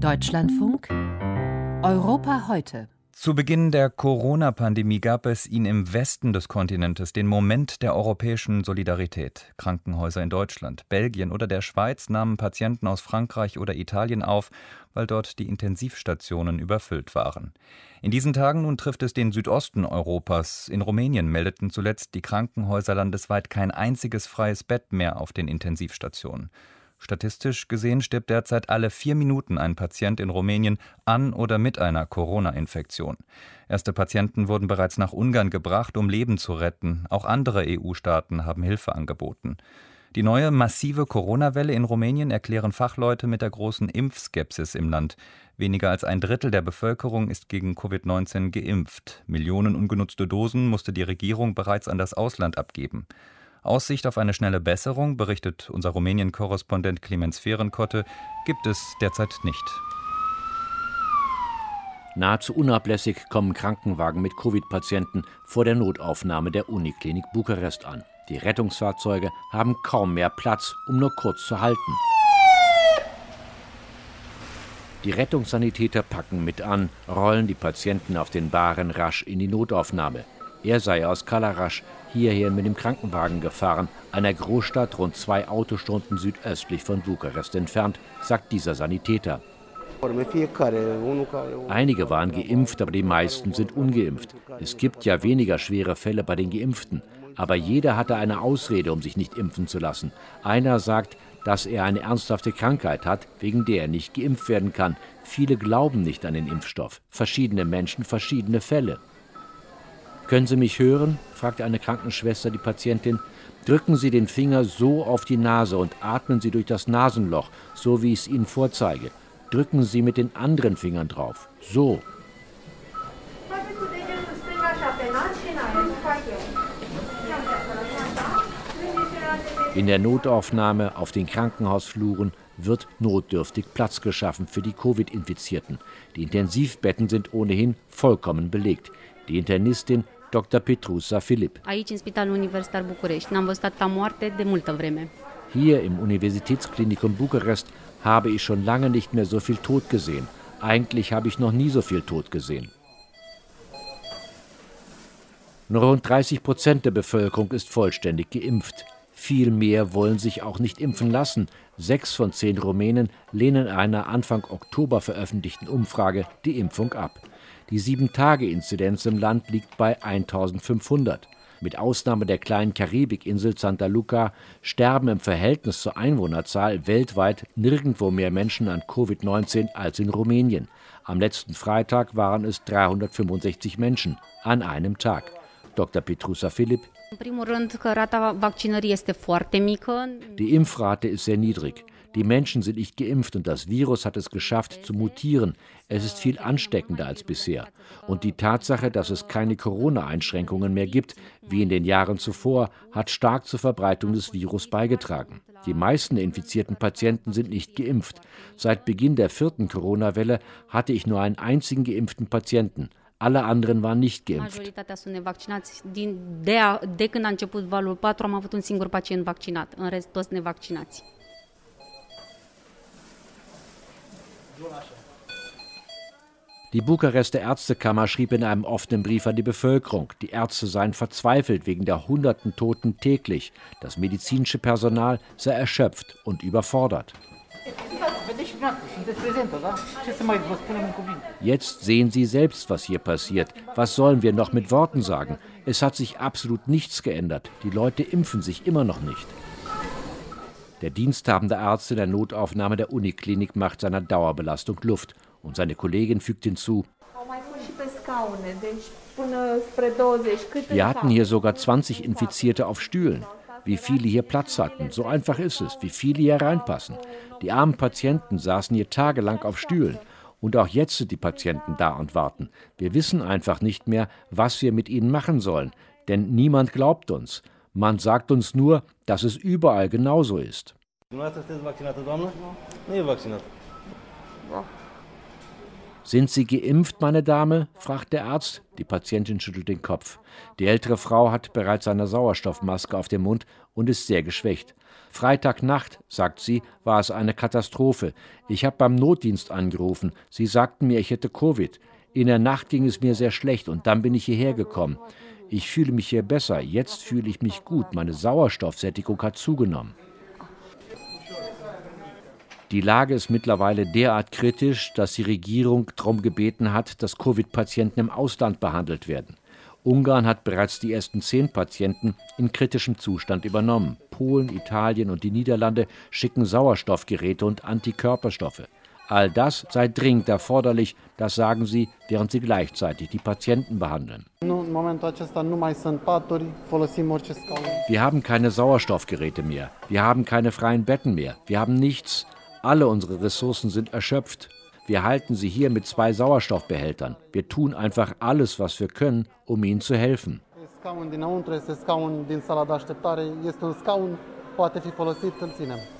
Deutschlandfunk Europa heute. Zu Beginn der Corona-Pandemie gab es ihn im Westen des Kontinentes den Moment der europäischen Solidarität. Krankenhäuser in Deutschland, Belgien oder der Schweiz nahmen Patienten aus Frankreich oder Italien auf, weil dort die Intensivstationen überfüllt waren. In diesen Tagen nun trifft es den Südosten Europas. In Rumänien meldeten zuletzt die Krankenhäuser landesweit kein einziges freies Bett mehr auf den Intensivstationen. Statistisch gesehen stirbt derzeit alle vier Minuten ein Patient in Rumänien an oder mit einer Corona-Infektion. Erste Patienten wurden bereits nach Ungarn gebracht, um Leben zu retten. Auch andere EU-Staaten haben Hilfe angeboten. Die neue massive Corona-Welle in Rumänien erklären Fachleute mit der großen Impfskepsis im Land. Weniger als ein Drittel der Bevölkerung ist gegen Covid-19 geimpft. Millionen ungenutzte Dosen musste die Regierung bereits an das Ausland abgeben. Aussicht auf eine schnelle Besserung, berichtet unser Rumänien-Korrespondent Clemens Fehrenkotte, gibt es derzeit nicht. Nahezu unablässig kommen Krankenwagen mit Covid-Patienten vor der Notaufnahme der Uniklinik Bukarest an. Die Rettungsfahrzeuge haben kaum mehr Platz, um nur kurz zu halten. Die Rettungssanitäter packen mit an, rollen die Patienten auf den Bahnen rasch in die Notaufnahme. Er sei aus Kalarasch hierher mit dem Krankenwagen gefahren, einer Großstadt rund zwei Autostunden südöstlich von Bukarest entfernt, sagt dieser Sanitäter. Einige waren geimpft, aber die meisten sind ungeimpft. Es gibt ja weniger schwere Fälle bei den Geimpften. Aber jeder hatte eine Ausrede, um sich nicht impfen zu lassen. Einer sagt, dass er eine ernsthafte Krankheit hat, wegen der er nicht geimpft werden kann. Viele glauben nicht an den Impfstoff. Verschiedene Menschen, verschiedene Fälle. Können Sie mich hören? fragte eine Krankenschwester die Patientin. Drücken Sie den Finger so auf die Nase und atmen Sie durch das Nasenloch, so wie ich es Ihnen vorzeige. Drücken Sie mit den anderen Fingern drauf. So. In der Notaufnahme auf den Krankenhausfluren wird notdürftig Platz geschaffen für die Covid-Infizierten. Die Intensivbetten sind ohnehin vollkommen belegt. Die Internistin Dr. Petrusa Philipp. Aici, în Spitalul Universitar București, n-am văzut atâta moarte de multă vreme. Hier im Universitätsklinikum Bukarest habe ich schon lange nicht mehr so viel Tod gesehen. Eigentlich habe ich noch nie so viel Tod gesehen. Nur rund 30 Prozent der Bevölkerung ist vollständig geimpft. Viel mehr wollen sich auch nicht impfen lassen. Sechs von zehn Rumänen lehnen einer Anfang Oktober veröffentlichten Umfrage die Impfung ab. Die Sieben-Tage-Inzidenz im Land liegt bei 1500. Mit Ausnahme der kleinen Karibikinsel Santa Luca sterben im Verhältnis zur Einwohnerzahl weltweit nirgendwo mehr Menschen an Covid-19 als in Rumänien. Am letzten Freitag waren es 365 Menschen an einem Tag. Dr. Petrusa Philipp. Die Impfrate ist sehr niedrig. Die Menschen sind nicht geimpft und das Virus hat es geschafft zu mutieren. Es ist viel ansteckender als bisher. Und die Tatsache, dass es keine Corona-Einschränkungen mehr gibt, wie in den Jahren zuvor, hat stark zur Verbreitung des Virus beigetragen. Die meisten infizierten Patienten sind nicht geimpft. Seit Beginn der vierten Corona-Welle hatte ich nur einen einzigen geimpften Patienten. Alle anderen waren nicht geimpft. Die Bukarester Ärztekammer schrieb in einem offenen Brief an die Bevölkerung, die Ärzte seien verzweifelt wegen der hunderten Toten täglich. Das medizinische Personal sei erschöpft und überfordert. Jetzt sehen Sie selbst, was hier passiert. Was sollen wir noch mit Worten sagen? Es hat sich absolut nichts geändert. Die Leute impfen sich immer noch nicht. Der diensthabende Arzt in der Notaufnahme der Uniklinik macht seiner Dauerbelastung Luft und seine Kollegin fügt hinzu, wir hatten hier sogar 20 Infizierte auf Stühlen. Wie viele hier Platz hatten, so einfach ist es, wie viele hier reinpassen. Die armen Patienten saßen hier tagelang auf Stühlen. Und auch jetzt sind die Patienten da und warten. Wir wissen einfach nicht mehr, was wir mit ihnen machen sollen, denn niemand glaubt uns. Man sagt uns nur, dass es überall genauso ist. Sind Sie geimpft, meine Dame? fragt der Arzt. Die Patientin schüttelt den Kopf. Die ältere Frau hat bereits eine Sauerstoffmaske auf dem Mund und ist sehr geschwächt. Freitagnacht, sagt sie, war es eine Katastrophe. Ich habe beim Notdienst angerufen. Sie sagten mir, ich hätte Covid. In der Nacht ging es mir sehr schlecht und dann bin ich hierher gekommen. Ich fühle mich hier besser. Jetzt fühle ich mich gut. Meine Sauerstoffsättigung hat zugenommen. Die Lage ist mittlerweile derart kritisch, dass die Regierung darum gebeten hat, dass Covid-Patienten im Ausland behandelt werden. Ungarn hat bereits die ersten zehn Patienten in kritischem Zustand übernommen. Polen, Italien und die Niederlande schicken Sauerstoffgeräte und Antikörperstoffe. All das sei dringend erforderlich, das sagen sie, während sie gleichzeitig die Patienten behandeln. Wir haben keine Sauerstoffgeräte mehr, wir haben keine freien Betten mehr, wir haben nichts. Alle unsere Ressourcen sind erschöpft. Wir halten sie hier mit zwei Sauerstoffbehältern. Wir tun einfach alles, was wir können, um ihnen zu helfen. poate fi folosit, îl ținem.